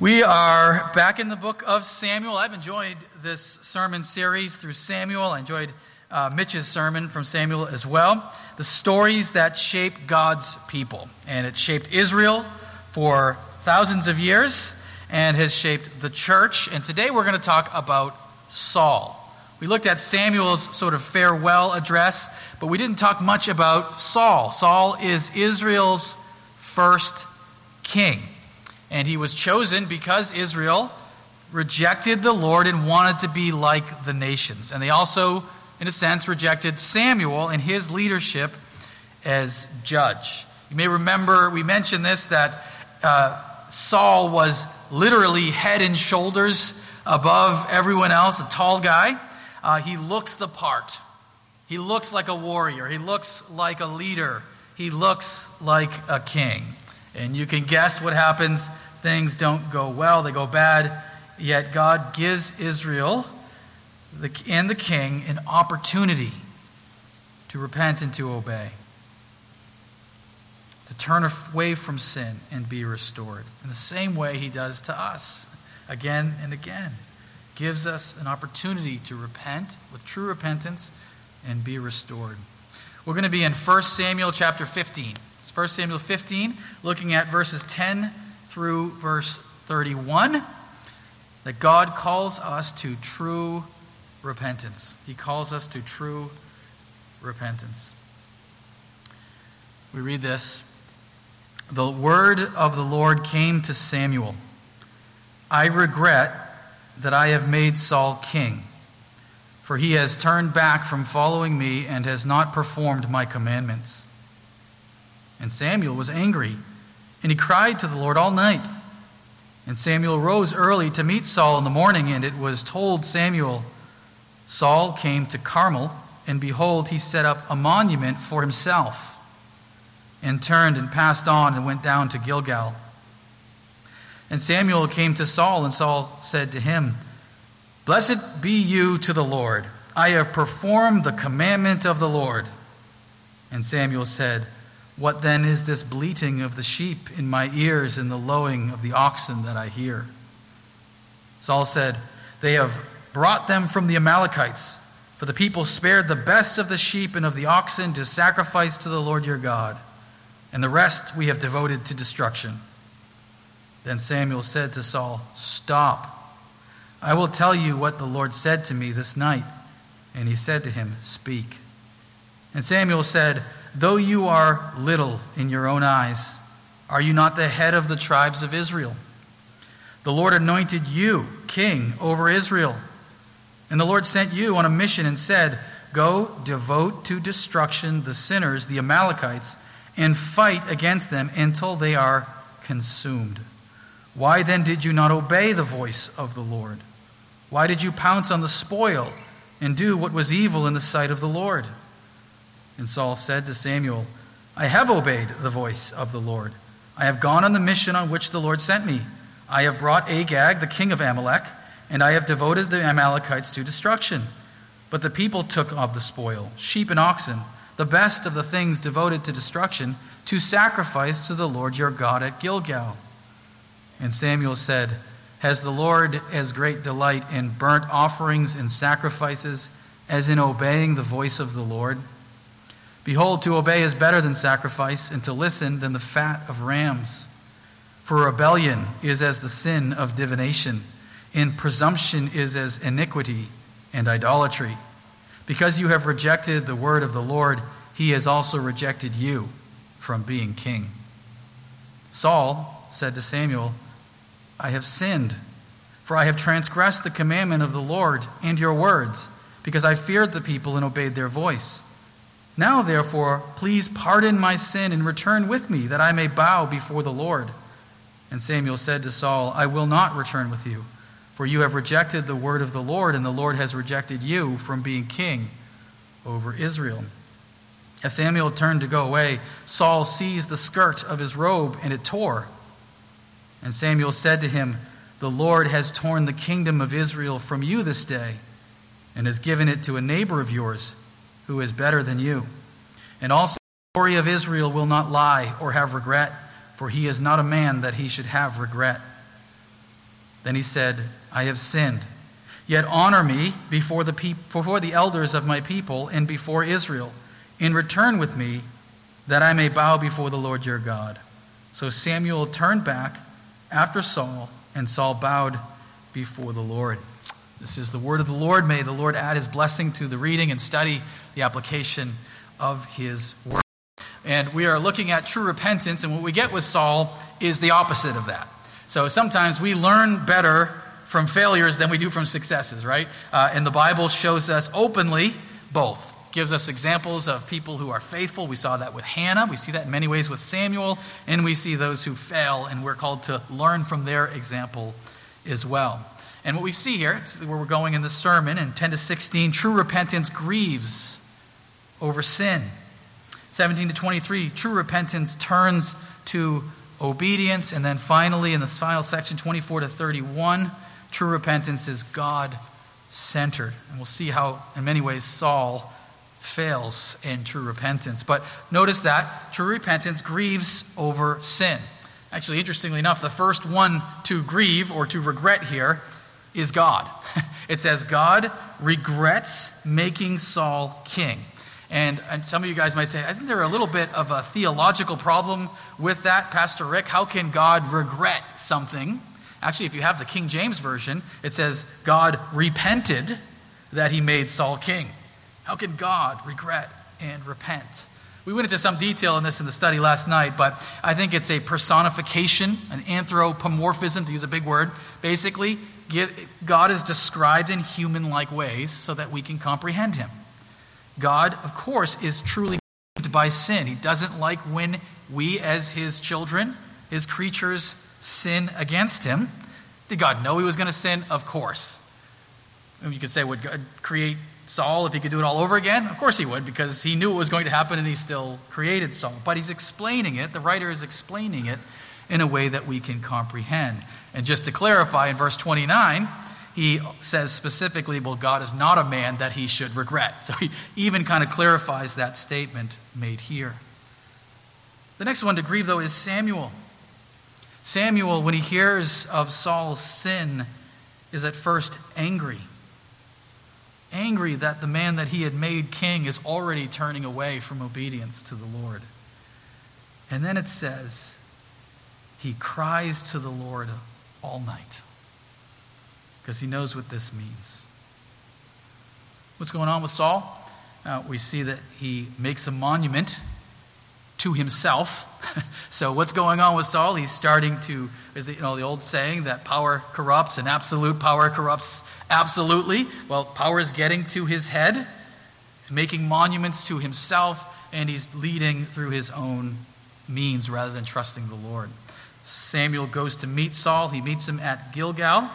We are back in the book of Samuel. I've enjoyed this sermon series through Samuel. I enjoyed uh, Mitch's sermon from Samuel as well. The stories that shape God's people. And it shaped Israel for thousands of years and has shaped the church. And today we're going to talk about Saul. We looked at Samuel's sort of farewell address, but we didn't talk much about Saul. Saul is Israel's first king. And he was chosen because Israel rejected the Lord and wanted to be like the nations. And they also, in a sense, rejected Samuel and his leadership as judge. You may remember we mentioned this that uh, Saul was literally head and shoulders above everyone else, a tall guy. Uh, he looks the part. He looks like a warrior. He looks like a leader. He looks like a king. And you can guess what happens. Things don't go well, they go bad. Yet God gives Israel and the king an opportunity to repent and to obey, to turn away from sin and be restored. In the same way he does to us again and again. Gives us an opportunity to repent with true repentance and be restored. We're going to be in 1 Samuel chapter 15. It's 1 Samuel 15, looking at verses 10 through verse 31. That God calls us to true repentance. He calls us to true repentance. We read this The word of the Lord came to Samuel I regret that I have made Saul king, for he has turned back from following me and has not performed my commandments. And Samuel was angry, and he cried to the Lord all night. And Samuel rose early to meet Saul in the morning, and it was told Samuel, Saul came to Carmel, and behold, he set up a monument for himself, and turned and passed on and went down to Gilgal. And Samuel came to Saul, and Saul said to him, Blessed be you to the Lord. I have performed the commandment of the Lord. And Samuel said, what then is this bleating of the sheep in my ears and the lowing of the oxen that I hear? Saul said, They have brought them from the Amalekites, for the people spared the best of the sheep and of the oxen to sacrifice to the Lord your God, and the rest we have devoted to destruction. Then Samuel said to Saul, Stop. I will tell you what the Lord said to me this night. And he said to him, Speak. And Samuel said, Though you are little in your own eyes, are you not the head of the tribes of Israel? The Lord anointed you king over Israel. And the Lord sent you on a mission and said, Go devote to destruction the sinners, the Amalekites, and fight against them until they are consumed. Why then did you not obey the voice of the Lord? Why did you pounce on the spoil and do what was evil in the sight of the Lord? And Saul said to Samuel, I have obeyed the voice of the Lord. I have gone on the mission on which the Lord sent me. I have brought Agag, the king of Amalek, and I have devoted the Amalekites to destruction. But the people took of the spoil, sheep and oxen, the best of the things devoted to destruction, to sacrifice to the Lord your God at Gilgal. And Samuel said, Has the Lord as great delight in burnt offerings and sacrifices as in obeying the voice of the Lord? Behold, to obey is better than sacrifice, and to listen than the fat of rams. For rebellion is as the sin of divination, and presumption is as iniquity and idolatry. Because you have rejected the word of the Lord, he has also rejected you from being king. Saul said to Samuel, I have sinned, for I have transgressed the commandment of the Lord and your words, because I feared the people and obeyed their voice. Now, therefore, please pardon my sin and return with me, that I may bow before the Lord. And Samuel said to Saul, I will not return with you, for you have rejected the word of the Lord, and the Lord has rejected you from being king over Israel. As Samuel turned to go away, Saul seized the skirt of his robe, and it tore. And Samuel said to him, The Lord has torn the kingdom of Israel from you this day, and has given it to a neighbor of yours who is better than you. And also, the glory of Israel will not lie or have regret, for he is not a man that he should have regret. Then he said, I have sinned. Yet honor me before the, before the elders of my people and before Israel. In return with me, that I may bow before the Lord your God. So Samuel turned back after Saul, and Saul bowed before the Lord. This is the word of the Lord. May the Lord add his blessing to the reading and study, the application of his word. And we are looking at true repentance, and what we get with Saul is the opposite of that. So sometimes we learn better from failures than we do from successes, right? Uh, and the Bible shows us openly both. Gives us examples of people who are faithful. We saw that with Hannah. We see that in many ways with Samuel. And we see those who fail, and we're called to learn from their example as well. And what we see here, where we're going in the sermon, in 10 to 16, true repentance grieves over sin. 17 to 23, true repentance turns to obedience. And then finally, in this final section, 24 to 31, true repentance is God centered. And we'll see how, in many ways, Saul fails in true repentance. But notice that true repentance grieves over sin. Actually, interestingly enough, the first one to grieve or to regret here is God. It says, God regrets making Saul king. And, and, some of you guys might say, isn't there a little bit of a theological problem with that, Pastor Rick? How can God regret something? Actually, if you have the King James Version, it says, God repented that he made Saul king. How can God regret and repent? We went into some detail in this in the study last night, but I think it's a personification, an anthropomorphism, to use a big word. Basically, God is described in human like ways so that we can comprehend him. God, of course, is truly grieved by sin. He doesn't like when we, as his children, his creatures, sin against him. Did God know he was going to sin? Of course. You could say, would God create Saul if he could do it all over again? Of course he would, because he knew it was going to happen and he still created Saul. But he's explaining it, the writer is explaining it in a way that we can comprehend. And just to clarify, in verse 29, he says specifically, well, God is not a man that he should regret. So he even kind of clarifies that statement made here. The next one to grieve, though, is Samuel. Samuel, when he hears of Saul's sin, is at first angry. Angry that the man that he had made king is already turning away from obedience to the Lord. And then it says, he cries to the Lord all night because he knows what this means. What's going on with Saul? Uh, we see that he makes a monument to himself. so what's going on with Saul? He's starting to, is it, you know the old saying that power corrupts and absolute power corrupts absolutely? Well, power is getting to his head. He's making monuments to himself, and he's leading through his own means rather than trusting the Lord. Samuel goes to meet Saul. He meets him at Gilgal.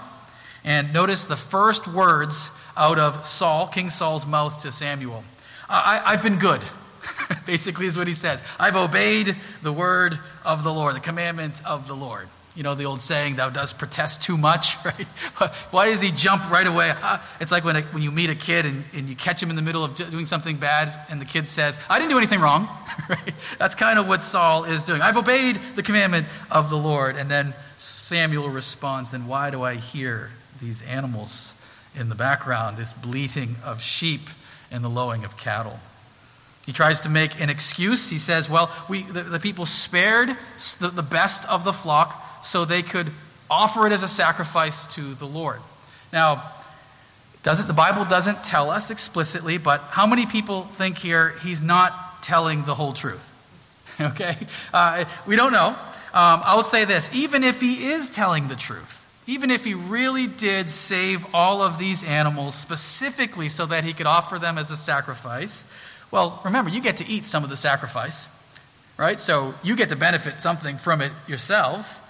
And notice the first words out of Saul, King Saul's mouth to Samuel. I, I've been good. Basically, is what he says. I've obeyed the word of the Lord, the commandment of the Lord. You know the old saying, thou dost protest too much, right? But why does he jump right away? It's like when, a, when you meet a kid and, and you catch him in the middle of doing something bad, and the kid says, I didn't do anything wrong. Right? That's kind of what Saul is doing. I've obeyed the commandment of the Lord. And then Samuel responds, Then why do I hear these animals in the background, this bleating of sheep and the lowing of cattle? He tries to make an excuse. He says, Well, we, the, the people spared the, the best of the flock so they could offer it as a sacrifice to the Lord. Now, doesn't, the Bible doesn't tell us explicitly, but how many people think here he's not telling the whole truth? okay? Uh, we don't know. Um, I will say this even if he is telling the truth, even if he really did save all of these animals specifically so that he could offer them as a sacrifice, well, remember, you get to eat some of the sacrifice, right? So you get to benefit something from it yourselves.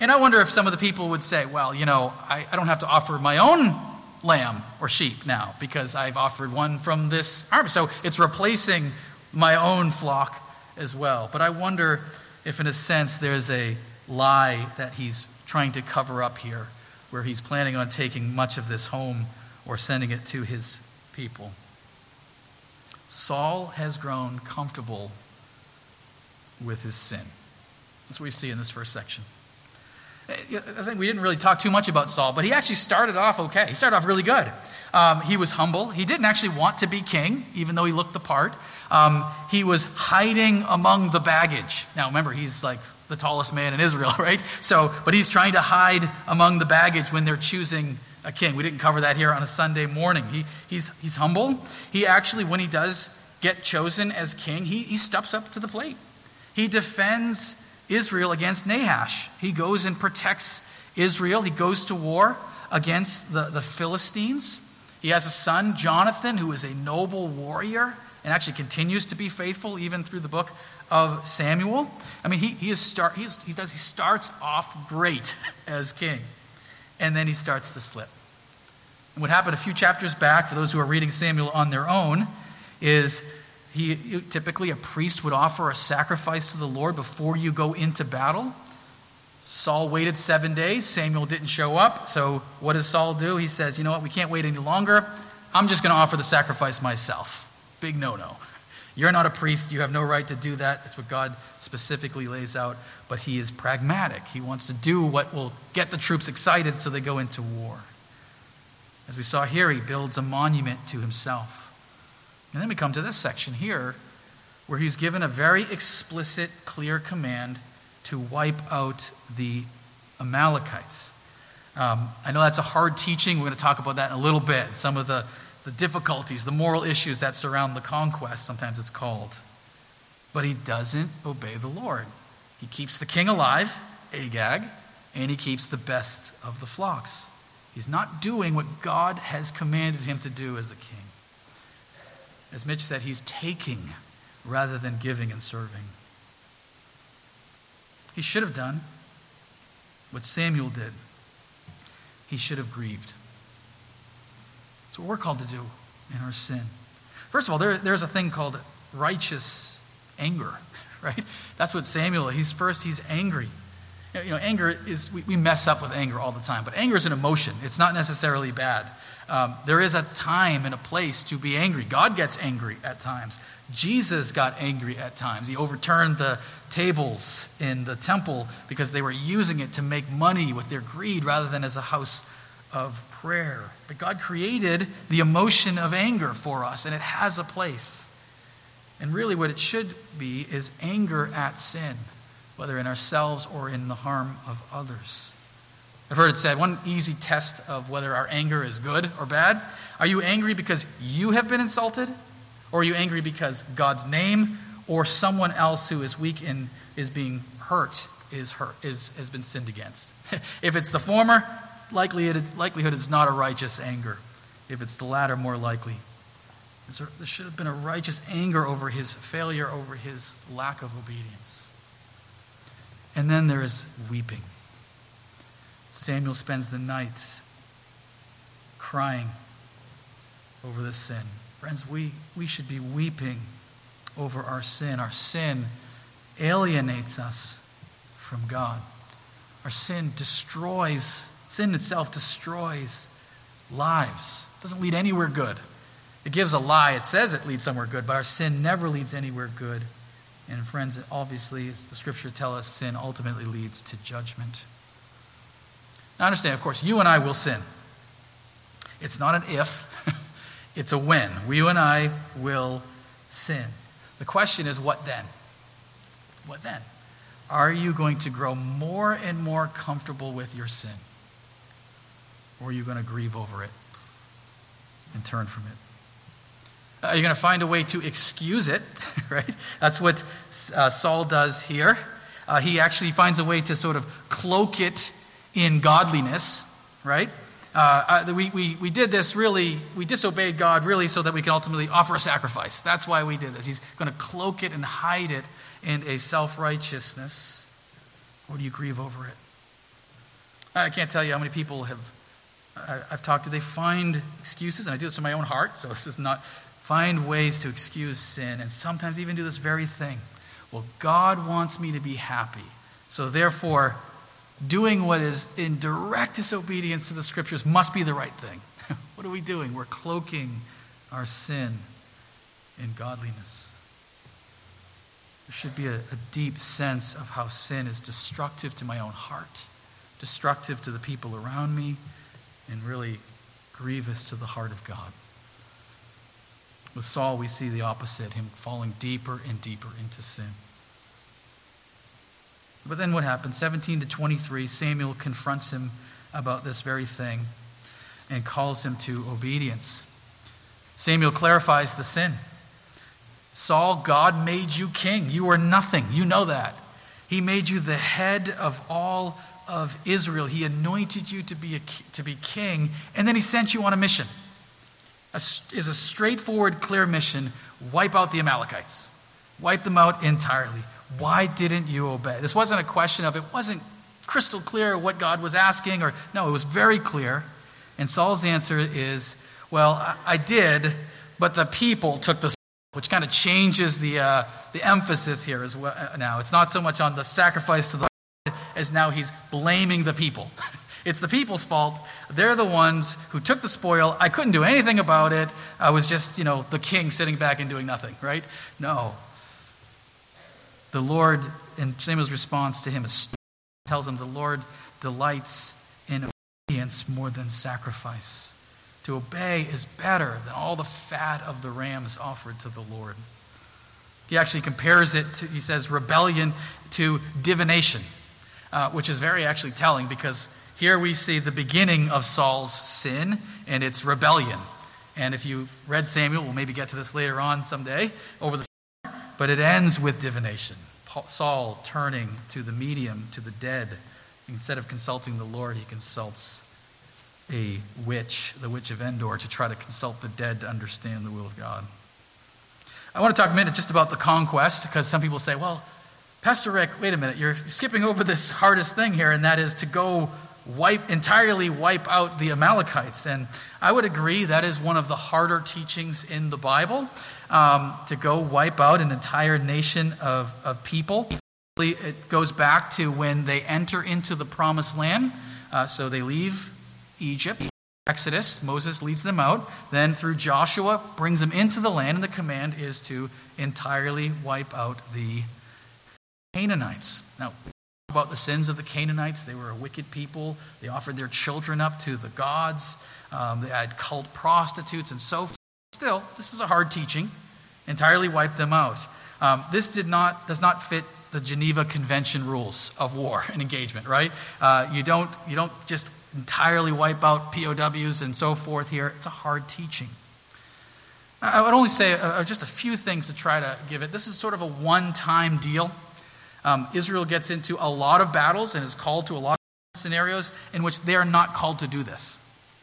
And I wonder if some of the people would say, well, you know, I, I don't have to offer my own lamb or sheep now because I've offered one from this army. So it's replacing my own flock as well. But I wonder if, in a sense, there's a lie that he's trying to cover up here, where he's planning on taking much of this home or sending it to his people. Saul has grown comfortable with his sin. That's what we see in this first section. I think we didn't really talk too much about Saul, but he actually started off okay. He started off really good. Um, he was humble. He didn't actually want to be king, even though he looked the part. Um, he was hiding among the baggage. Now, remember, he's like the tallest man in Israel, right? So, but he's trying to hide among the baggage when they're choosing a king. We didn't cover that here on a Sunday morning. He, he's, he's humble. He actually, when he does get chosen as king, he, he steps up to the plate. He defends Israel against Nahash. He goes and protects Israel. He goes to war against the, the Philistines. He has a son, Jonathan, who is a noble warrior and actually continues to be faithful even through the book of Samuel. I mean, he, he, is start, he, is, he, does, he starts off great as king, and then he starts to slip. And what happened a few chapters back, for those who are reading Samuel on their own, is he typically a priest would offer a sacrifice to the Lord before you go into battle. Saul waited seven days. Samuel didn't show up. So what does Saul do? He says, You know what? We can't wait any longer. I'm just going to offer the sacrifice myself. Big no no. You're not a priest. You have no right to do that. That's what God specifically lays out. But he is pragmatic. He wants to do what will get the troops excited so they go into war. As we saw here, he builds a monument to himself. And then we come to this section here where he's given a very explicit, clear command to wipe out the Amalekites. Um, I know that's a hard teaching. We're going to talk about that in a little bit. Some of the, the difficulties, the moral issues that surround the conquest, sometimes it's called. But he doesn't obey the Lord. He keeps the king alive, Agag, and he keeps the best of the flocks. He's not doing what God has commanded him to do as a king. As Mitch said, he's taking rather than giving and serving. He should have done what Samuel did. He should have grieved. That's what we're called to do in our sin. First of all, there, there's a thing called righteous anger, right? That's what Samuel, he's first, he's angry. You know, anger is, we, we mess up with anger all the time, but anger is an emotion. It's not necessarily bad. Um, there is a time and a place to be angry. God gets angry at times. Jesus got angry at times. He overturned the tables in the temple because they were using it to make money with their greed rather than as a house of prayer. But God created the emotion of anger for us, and it has a place. And really, what it should be is anger at sin, whether in ourselves or in the harm of others. I've heard it said one easy test of whether our anger is good or bad. Are you angry because you have been insulted? Or are you angry because God's name or someone else who is weak and is being hurt is hurt is has been sinned against? if it's the former, likely it is, likelihood is not a righteous anger. If it's the latter, more likely. There should have been a righteous anger over his failure, over his lack of obedience. And then there is weeping. Samuel spends the night crying over this sin. Friends, we, we should be weeping over our sin. Our sin alienates us from God. Our sin destroys, sin itself destroys lives. It doesn't lead anywhere good. It gives a lie. It says it leads somewhere good, but our sin never leads anywhere good. And friends, obviously, as the scripture tells us, sin ultimately leads to judgment. Now, understand, of course, you and I will sin. It's not an if, it's a when. You and I will sin. The question is, what then? What then? Are you going to grow more and more comfortable with your sin? Or are you going to grieve over it and turn from it? Are you going to find a way to excuse it? right? That's what uh, Saul does here. Uh, he actually finds a way to sort of cloak it in godliness, right? Uh, uh, we, we, we did this really, we disobeyed God really so that we can ultimately offer a sacrifice. That's why we did this. He's going to cloak it and hide it in a self righteousness. Or do you grieve over it? I can't tell you how many people have I've talked to, they find excuses, and I do this in my own heart, so this is not, find ways to excuse sin, and sometimes even do this very thing. Well, God wants me to be happy, so therefore, doing what is in direct disobedience to the scriptures must be the right thing. what are we doing? We're cloaking our sin in godliness. There should be a, a, deep sense of how sin is destructive to my own heart, destructive to the people around me, and really grievous to the heart of God. With Saul, we see the opposite, him falling deeper and deeper into sin. But then what happens? 17 to 23, Samuel confronts him about this very thing and calls him to obedience. Samuel clarifies the sin. Saul, God made you king. You are nothing. You know that. He made you the head of all of Israel. He anointed you to be, a, to be king, and then he sent you on a mission. A, is a straightforward, clear mission wipe out the Amalekites, wipe them out entirely. Why didn't you obey? This wasn't a question of, it wasn't crystal clear what God was asking, or no, it was very clear. And Saul's answer is, well, I, I did, but the people took the which kind of changes the, uh, the emphasis here as well uh, now. It's not so much on the sacrifice to the as now he's blaming the people. It's the people's fault. They're the ones who took the spoil. I couldn't do anything about it. I was just, you know, the king sitting back and doing nothing, right? No. The Lord, and Samuel's response to him is, tells him the Lord delights in obedience more than sacrifice. To obey is better than all the fat of the rams offered to the Lord. He actually compares it to, he says, rebellion to divination, uh, which is very actually telling because here we see the beginning of Saul's sin and its rebellion. And if you've read Samuel, we'll maybe get to this later on someday over the but it ends with divination. Saul turning to the medium, to the dead. Instead of consulting the Lord, he consults a witch, the witch of Endor, to try to consult the dead to understand the will of God. I want to talk a minute just about the conquest, because some people say, well, Pastor Rick, wait a minute, you're skipping over this hardest thing here, and that is to go wipe entirely wipe out the Amalekites. And I would agree that is one of the harder teachings in the Bible um, to go wipe out an entire nation of, of people. It goes back to when they enter into the promised land. Uh, so they leave Egypt. Exodus, Moses leads them out. Then through Joshua, brings them into the land, and the command is to entirely wipe out the Canaanites. Now, about the sins of the Canaanites. They were a wicked people. They offered their children up to the gods. Um, they had cult prostitutes and so forth. Still, this is a hard teaching. Entirely wipe them out. Um, this did not, does not fit the Geneva Convention rules of war and engagement, right? Uh, you, don't, you don't just entirely wipe out POWs and so forth here. It's a hard teaching. I would only say uh, just a few things to try to give it. This is sort of a one time deal. Um, Israel gets into a lot of battles and is called to a lot of scenarios in which they are not called to do this.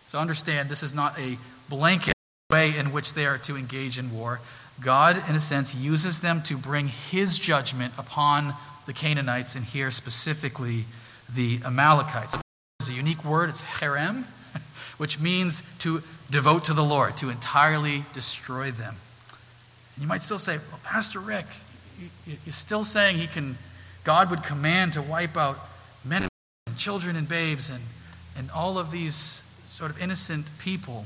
So understand, this is not a blanket way in which they are to engage in war. God, in a sense, uses them to bring his judgment upon the Canaanites, and here specifically the Amalekites. It's a unique word, it's herem, which means to devote to the Lord, to entirely destroy them. You might still say, well, Pastor Rick, you're still saying he can God would command to wipe out men and children and babes and, and all of these sort of innocent people.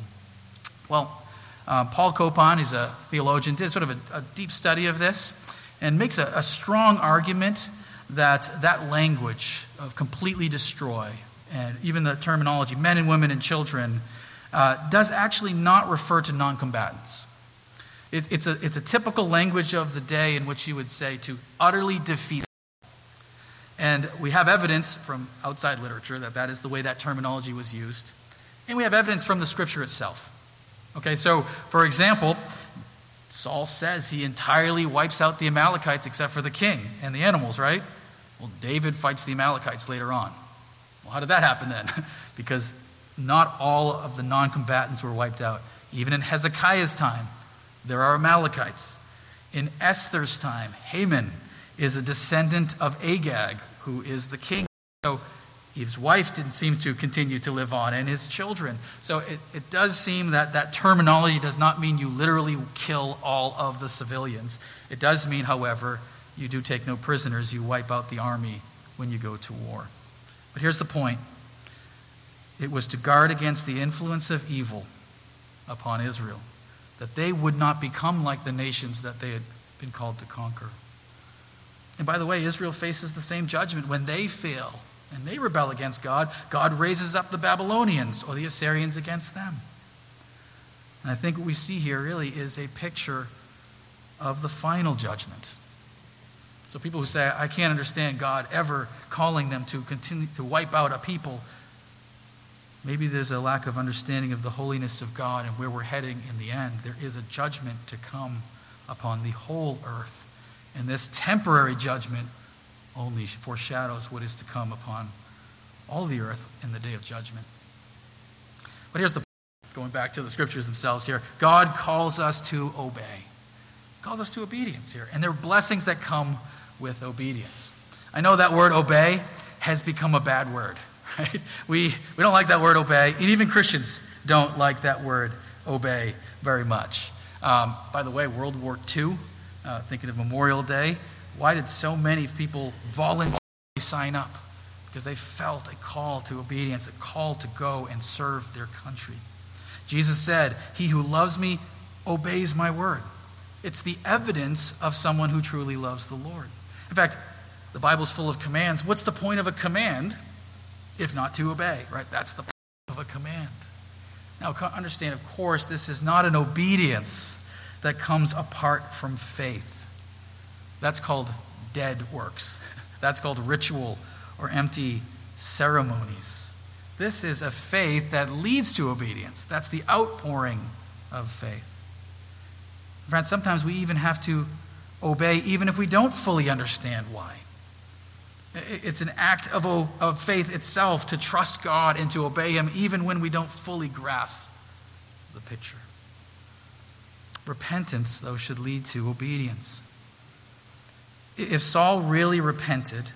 Well, uh, Paul Copan, he's a theologian, did sort of a, a deep study of this and makes a, a, strong argument that that language of completely destroy, and even the terminology men and women and children, uh, does actually not refer to non combatants. It, it's, a, it's a typical language of the day in which you would say to utterly defeat and we have evidence from outside literature that that is the way that terminology was used. And we have evidence from the scripture itself. Okay, so for example, Saul says he entirely wipes out the Amalekites except for the king and the animals, right? Well, David fights the Amalekites later on. Well, how did that happen then? because not all of the non combatants were wiped out. Even in Hezekiah's time, there are Amalekites. In Esther's time, Haman is a descendant of Agag, who is the king. So his wife didn't seem to continue to live on, and his children. So it, it does seem that that terminology does not mean you literally kill all of the civilians. It does mean, however, you do take no prisoners, you wipe out the army when you go to war. But here's the point it was to guard against the influence of evil upon Israel, that they would not become like the nations that they had been called to conquer. And by the way, Israel faces the same judgment when they fail and they rebel against God, God raises up the Babylonians or the Assyrians against them. And I think what we see here really is a picture of the final judgment. So people who say, I can't understand God ever calling them to continue to wipe out a people, maybe there's a lack of understanding of the holiness of God and where we're heading in the end. There is a judgment to come upon the whole earth. And this temporary judgment only foreshadows what is to come upon all the earth in the day of judgment. But here's the going back to the scriptures themselves here God calls us to obey, calls us to obedience here. And there are blessings that come with obedience. I know that word obey has become a bad word, right? We, we don't like that word obey, and even Christians don't like that word obey very much. Um, by the way, World War II, uh, thinking of Memorial Day, why did so many people voluntarily sign up? Because they felt a call to obedience, a call to go and serve their country. Jesus said, He who loves me obeys my word. It's the evidence of someone who truly loves the Lord. In fact, the Bible's full of commands. What's the point of a command if not to obey, right? That's the point of a command. Now, understand, of course, this is not an obedience that comes apart from faith. That's called dead works. That's called ritual or empty ceremonies. This is a faith that leads to obedience. That's the outpouring of faith. Friends, sometimes we even have to obey even if we don't fully understand why. It's an act of, of faith itself to trust God and to obey Him even when we don't fully grasp the picture. Repentance, though, should lead to obedience. If Saul really repented,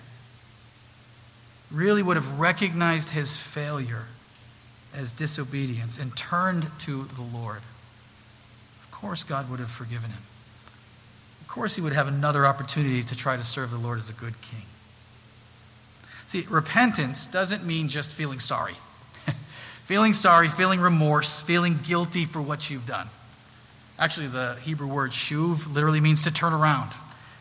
really would have recognized his failure as disobedience and turned to the Lord, of course God would have forgiven him. Of course he would have another opportunity to try to serve the Lord as a good king. See, repentance doesn't mean just feeling sorry. feeling sorry, feeling remorse, feeling guilty for what you've done. Actually, the Hebrew word shuv literally means to turn around.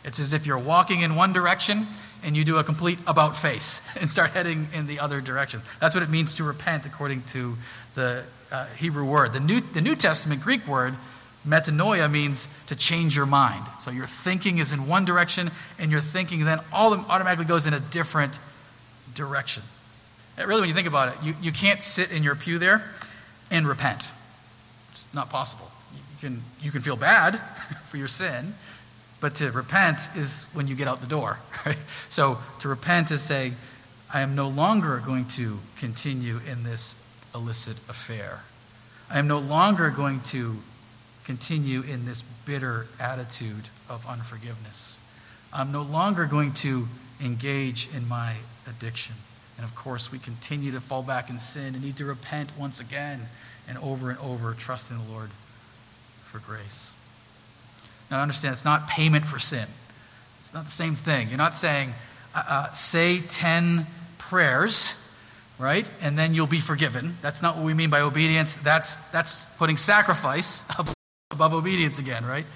It's as if you're walking in one direction and you do a complete about face and start heading in the other direction. That's what it means to repent according to the uh, Hebrew word. The New, the New Testament Greek word, metanoia, means to change your mind. So your thinking is in one direction and your thinking then all automatically goes in a different direction. Really, when you think about it, you, you can't sit in your pew there and repent. It's not possible. You can, you can feel bad for your sin, but to repent is when you get out the door. Right? So to repent is saying, I am no longer going to continue in this illicit affair. I am no longer going to continue in this bitter attitude of unforgiveness. I'm no longer going to engage in my addiction. And of course, we continue to fall back in sin and need to repent once again and over and over, trusting the Lord for grace. Now, understand, it's not payment for sin. It's not the same thing. You're not saying, uh, uh, say 10 prayers, right, and then you'll be forgiven. That's not what we mean by obedience. That's, that's putting sacrifice above obedience again, right?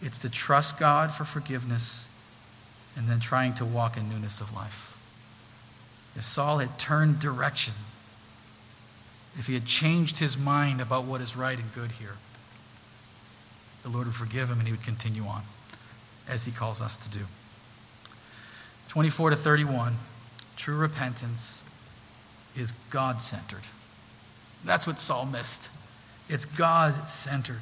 It's to trust God for forgiveness and then trying to walk in newness of life. If Saul had turned direction, if he had changed his mind about what is right and good here, the Lord would forgive him and he would continue on as he calls us to do. 24 to 31, true repentance is God centered. That's what Saul missed. It's God centered.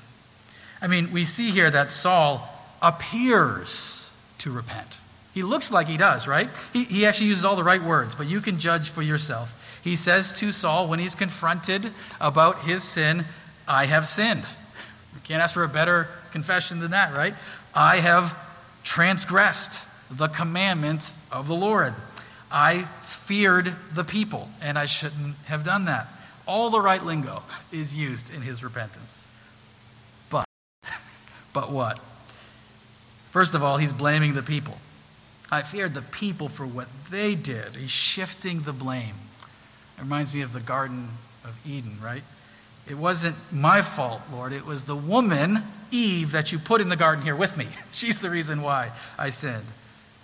I mean, we see here that Saul appears to repent. He looks like he does, right? He, he actually uses all the right words, but you can judge for yourself. He says to Saul when he's confronted about his sin, I have sinned. Can't ask for a better confession than that, right? I have transgressed the commandment of the Lord. I feared the people, and I shouldn't have done that. All the right lingo is used in his repentance. But, but what? First of all, he's blaming the people. I feared the people for what they did. He's shifting the blame. It reminds me of the Garden of Eden, right? It wasn't my fault, Lord. It was the woman, Eve, that you put in the garden here with me. She's the reason why I sinned.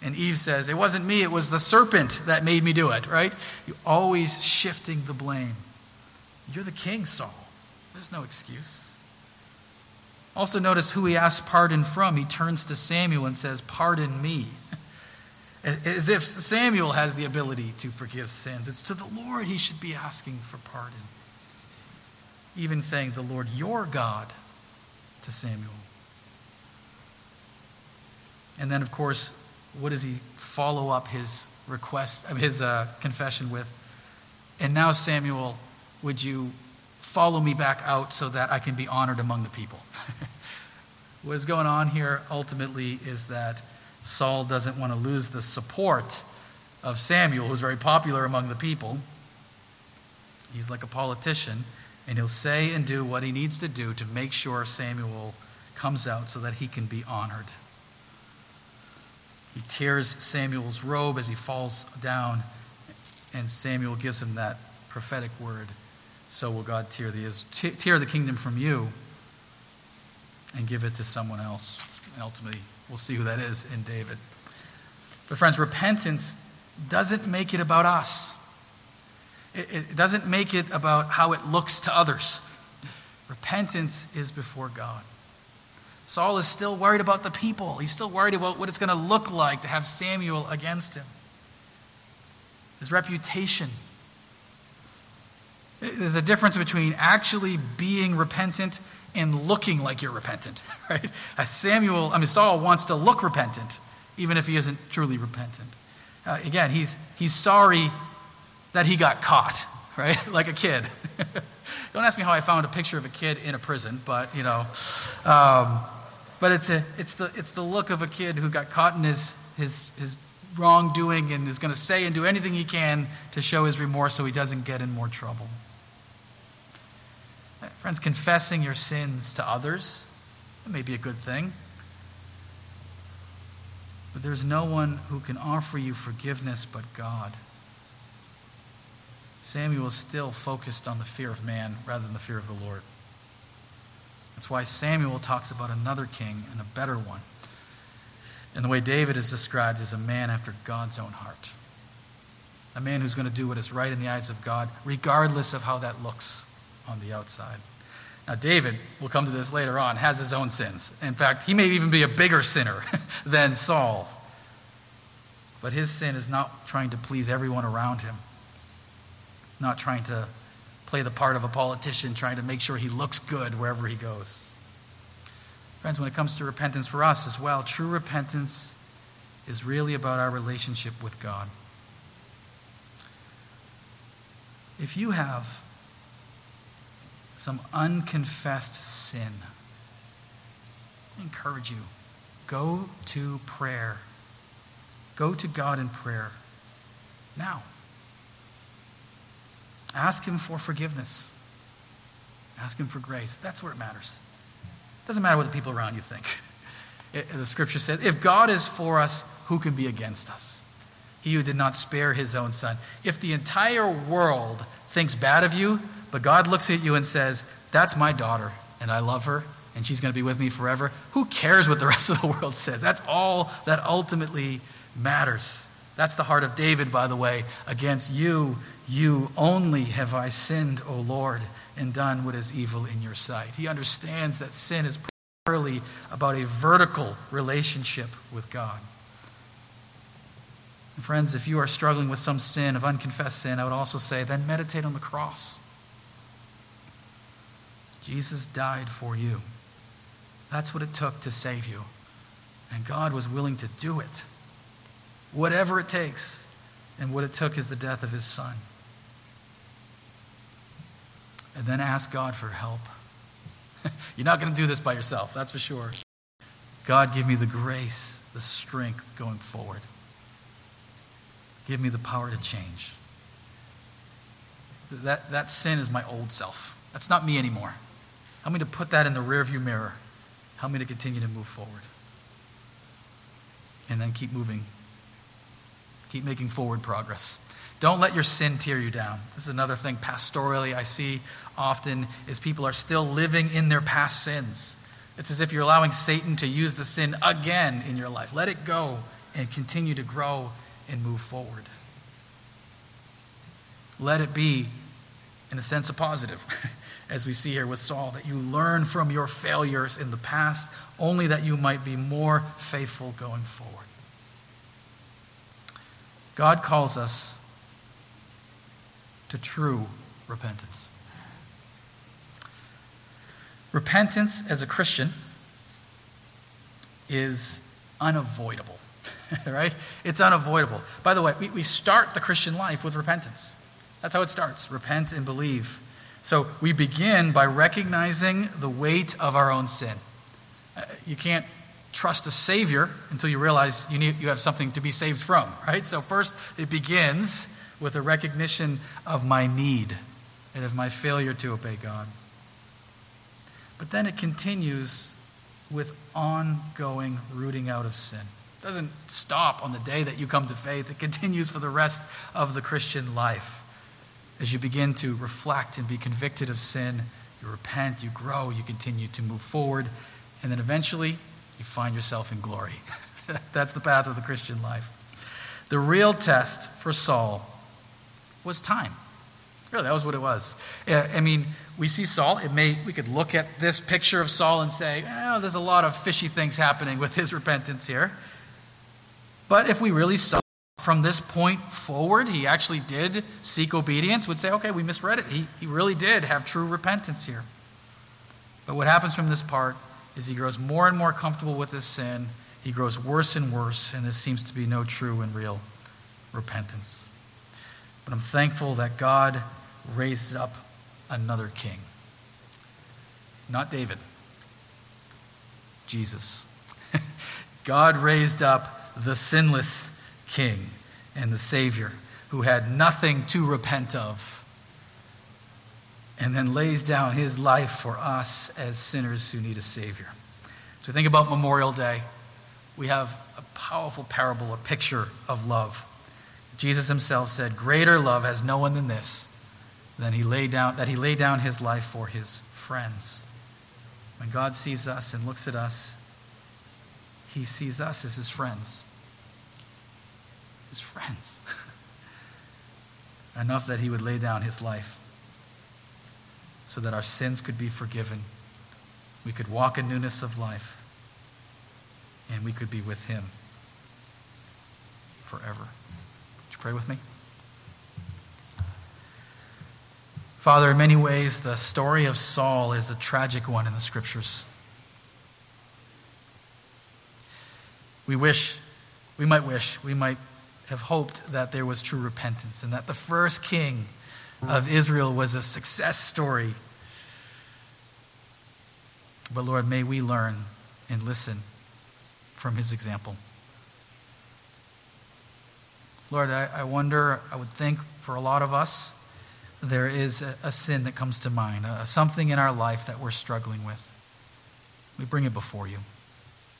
And Eve says, It wasn't me, it was the serpent that made me do it, right? You're always shifting the blame. You're the king, Saul. There's no excuse. Also, notice who he asks pardon from. He turns to Samuel and says, Pardon me. As if Samuel has the ability to forgive sins. It's to the Lord he should be asking for pardon. Even saying, The Lord your God to Samuel. And then, of course, what does he follow up his request, his uh, confession with? And now, Samuel, would you follow me back out so that I can be honored among the people? what is going on here ultimately is that Saul doesn't want to lose the support of Samuel, who's very popular among the people. He's like a politician, and he'll say and do what he needs to do to make sure Samuel comes out so that he can be honored. He tears Samuel's robe as he falls down, and Samuel gives him that prophetic word So will God tear the, tear the kingdom from you and give it to someone else. And ultimately, we'll see who that is in David. But, friends, repentance doesn't make it about us, it, doesn't make it about how it looks to others. Repentance is before God. Saul is still worried about the people. He's still worried about what it's going to look like to have Samuel against him. His reputation. There's a difference between actually being repentant and looking like you're repentant, right? As Samuel, I mean, Saul wants to look repentant, even if he isn't truly repentant. Uh, again, he's, he's sorry that he got caught, right? like a kid. Don't ask me how I found a picture of a kid in a prison, but, you know. Um, but it's, a, it's, the, it's the look of a kid who got caught in his, his, his wrongdoing and is going to say and do anything he can to show his remorse so he doesn't get in more trouble. Friends, confessing your sins to others, that may be a good thing. But there's no one who can offer you forgiveness but God. Samuel is still focused on the fear of man rather than the fear of the Lord. That's why Samuel talks about another king and a better one. And the way David is described as a man after God's own heart. A man who's going to do what is right in the eyes of God, regardless of how that looks on the outside. Now, David, we'll come to this later on, has his own sins. In fact, he may even be a bigger sinner than Saul. But his sin is not trying to please everyone around him, not trying to play the part of a politician trying to make sure he looks good wherever he goes. Friends, when it comes to repentance for us as well, true repentance is really about our relationship with God. If you have some unconfessed sin, I encourage you go to prayer. Go to God in prayer now. Ask Him for forgiveness. Ask Him for grace. That's where it matters. It doesn't matter what the people around you think. It, the scripture says, if God is for us, who can be against us? He who did not spare his own son. If the entire world thinks bad of you, but God looks at you and says, That's my daughter, and I love her, and she's going to be with me forever, who cares what the rest of the world says? That's all that ultimately matters. That's the heart of David, by the way. Against you you only have I sinned, O Lord, and done what is evil in your sight. He understands that sin is primarily about a vertical relationship with God. And friends, if you are struggling with some sin of unconfessed sin, I would also say then meditate on the cross. Jesus died for you. That's what it took to save you. And God was willing to do it, whatever it takes. And what it took is the death of his son and then ask God for help. You're not going to do this by yourself, that's for sure. God, give me the grace, the strength going forward. Give me the power to change. That, that sin is my old self. That's not me anymore. Help me to put that in the rearview mirror. Help me to continue to move forward. And then keep moving. Keep making forward progress. Don't let your sin tear you down. This is another thing pastorally I see often is people are still living in their past sins. It's as if you're allowing Satan to use the sin again in your life. Let it go and continue to grow and move forward. Let it be, in a sense, a positive, as we see here with Saul, that you learn from your failures in the past, only that you might be more faithful going forward. God calls us to true repentance. Repentance as a Christian is unavoidable, right? It's unavoidable. By the way, we, we start the Christian life with repentance. That's how it starts repent and believe. So we begin by recognizing the weight of our own sin. Uh, you can't trust a Savior until you realize you, need, you have something to be saved from, right? So, first, it begins with a recognition of my need and of my failure to obey God. But then it continues with ongoing rooting out of sin. It doesn't stop on the day that you come to faith, it continues for the rest of the Christian life. As you begin to reflect and be convicted of sin, you repent, you grow, you continue to move forward, and then eventually you find yourself in glory. That's the path of the Christian life. The real test for Saul was time. Really, that was what it was. I mean, we see Saul. It may we could look at this picture of Saul and say, "Oh, there's a lot of fishy things happening with his repentance here." But if we really saw from this point forward, he actually did seek obedience, would say, "Okay, we misread it. He he really did have true repentance here." But what happens from this part is he grows more and more comfortable with his sin. He grows worse and worse, and there seems to be no true and real repentance. But I'm thankful that God raised up another king. Not David, Jesus. God raised up the sinless king and the Savior who had nothing to repent of and then lays down his life for us as sinners who need a Savior. So we think about Memorial Day. We have a powerful parable, a picture of love. Jesus himself said, Greater love has no one than this, than he laid down, that he laid down his life for his friends. When God sees us and looks at us, he sees us as his friends. His friends. Enough that he would lay down his life so that our sins could be forgiven. We could walk in newness of life, and we could be with him forever pray with me? Father, in many ways, the story of Saul is a tragic one in the scriptures. We wish, we might wish, we might have hoped that there was true repentance and that the first king of Israel was a success story. But Lord, may we learn and listen from his example. Lord, I, I wonder, I would think for a lot of us, there is a, a sin that comes to mind, a, something in our life that we're struggling with. We bring it before you.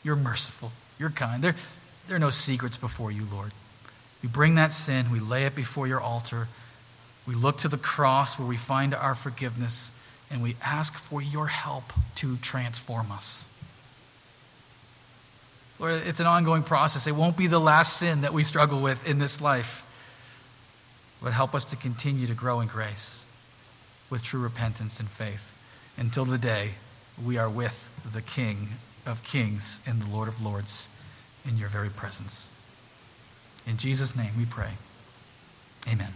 You're merciful. You're kind. There, there are no secrets before you, Lord. We bring that sin, we lay it before your altar. We look to the cross where we find our forgiveness, and we ask for your help to transform us. Lord, it's an ongoing process. It won't be the last sin that we struggle with in this life. But help us to continue to grow in grace with true repentance and faith until the day we are with the King of kings and the Lord of lords in your very presence. In Jesus' name we pray. Amen.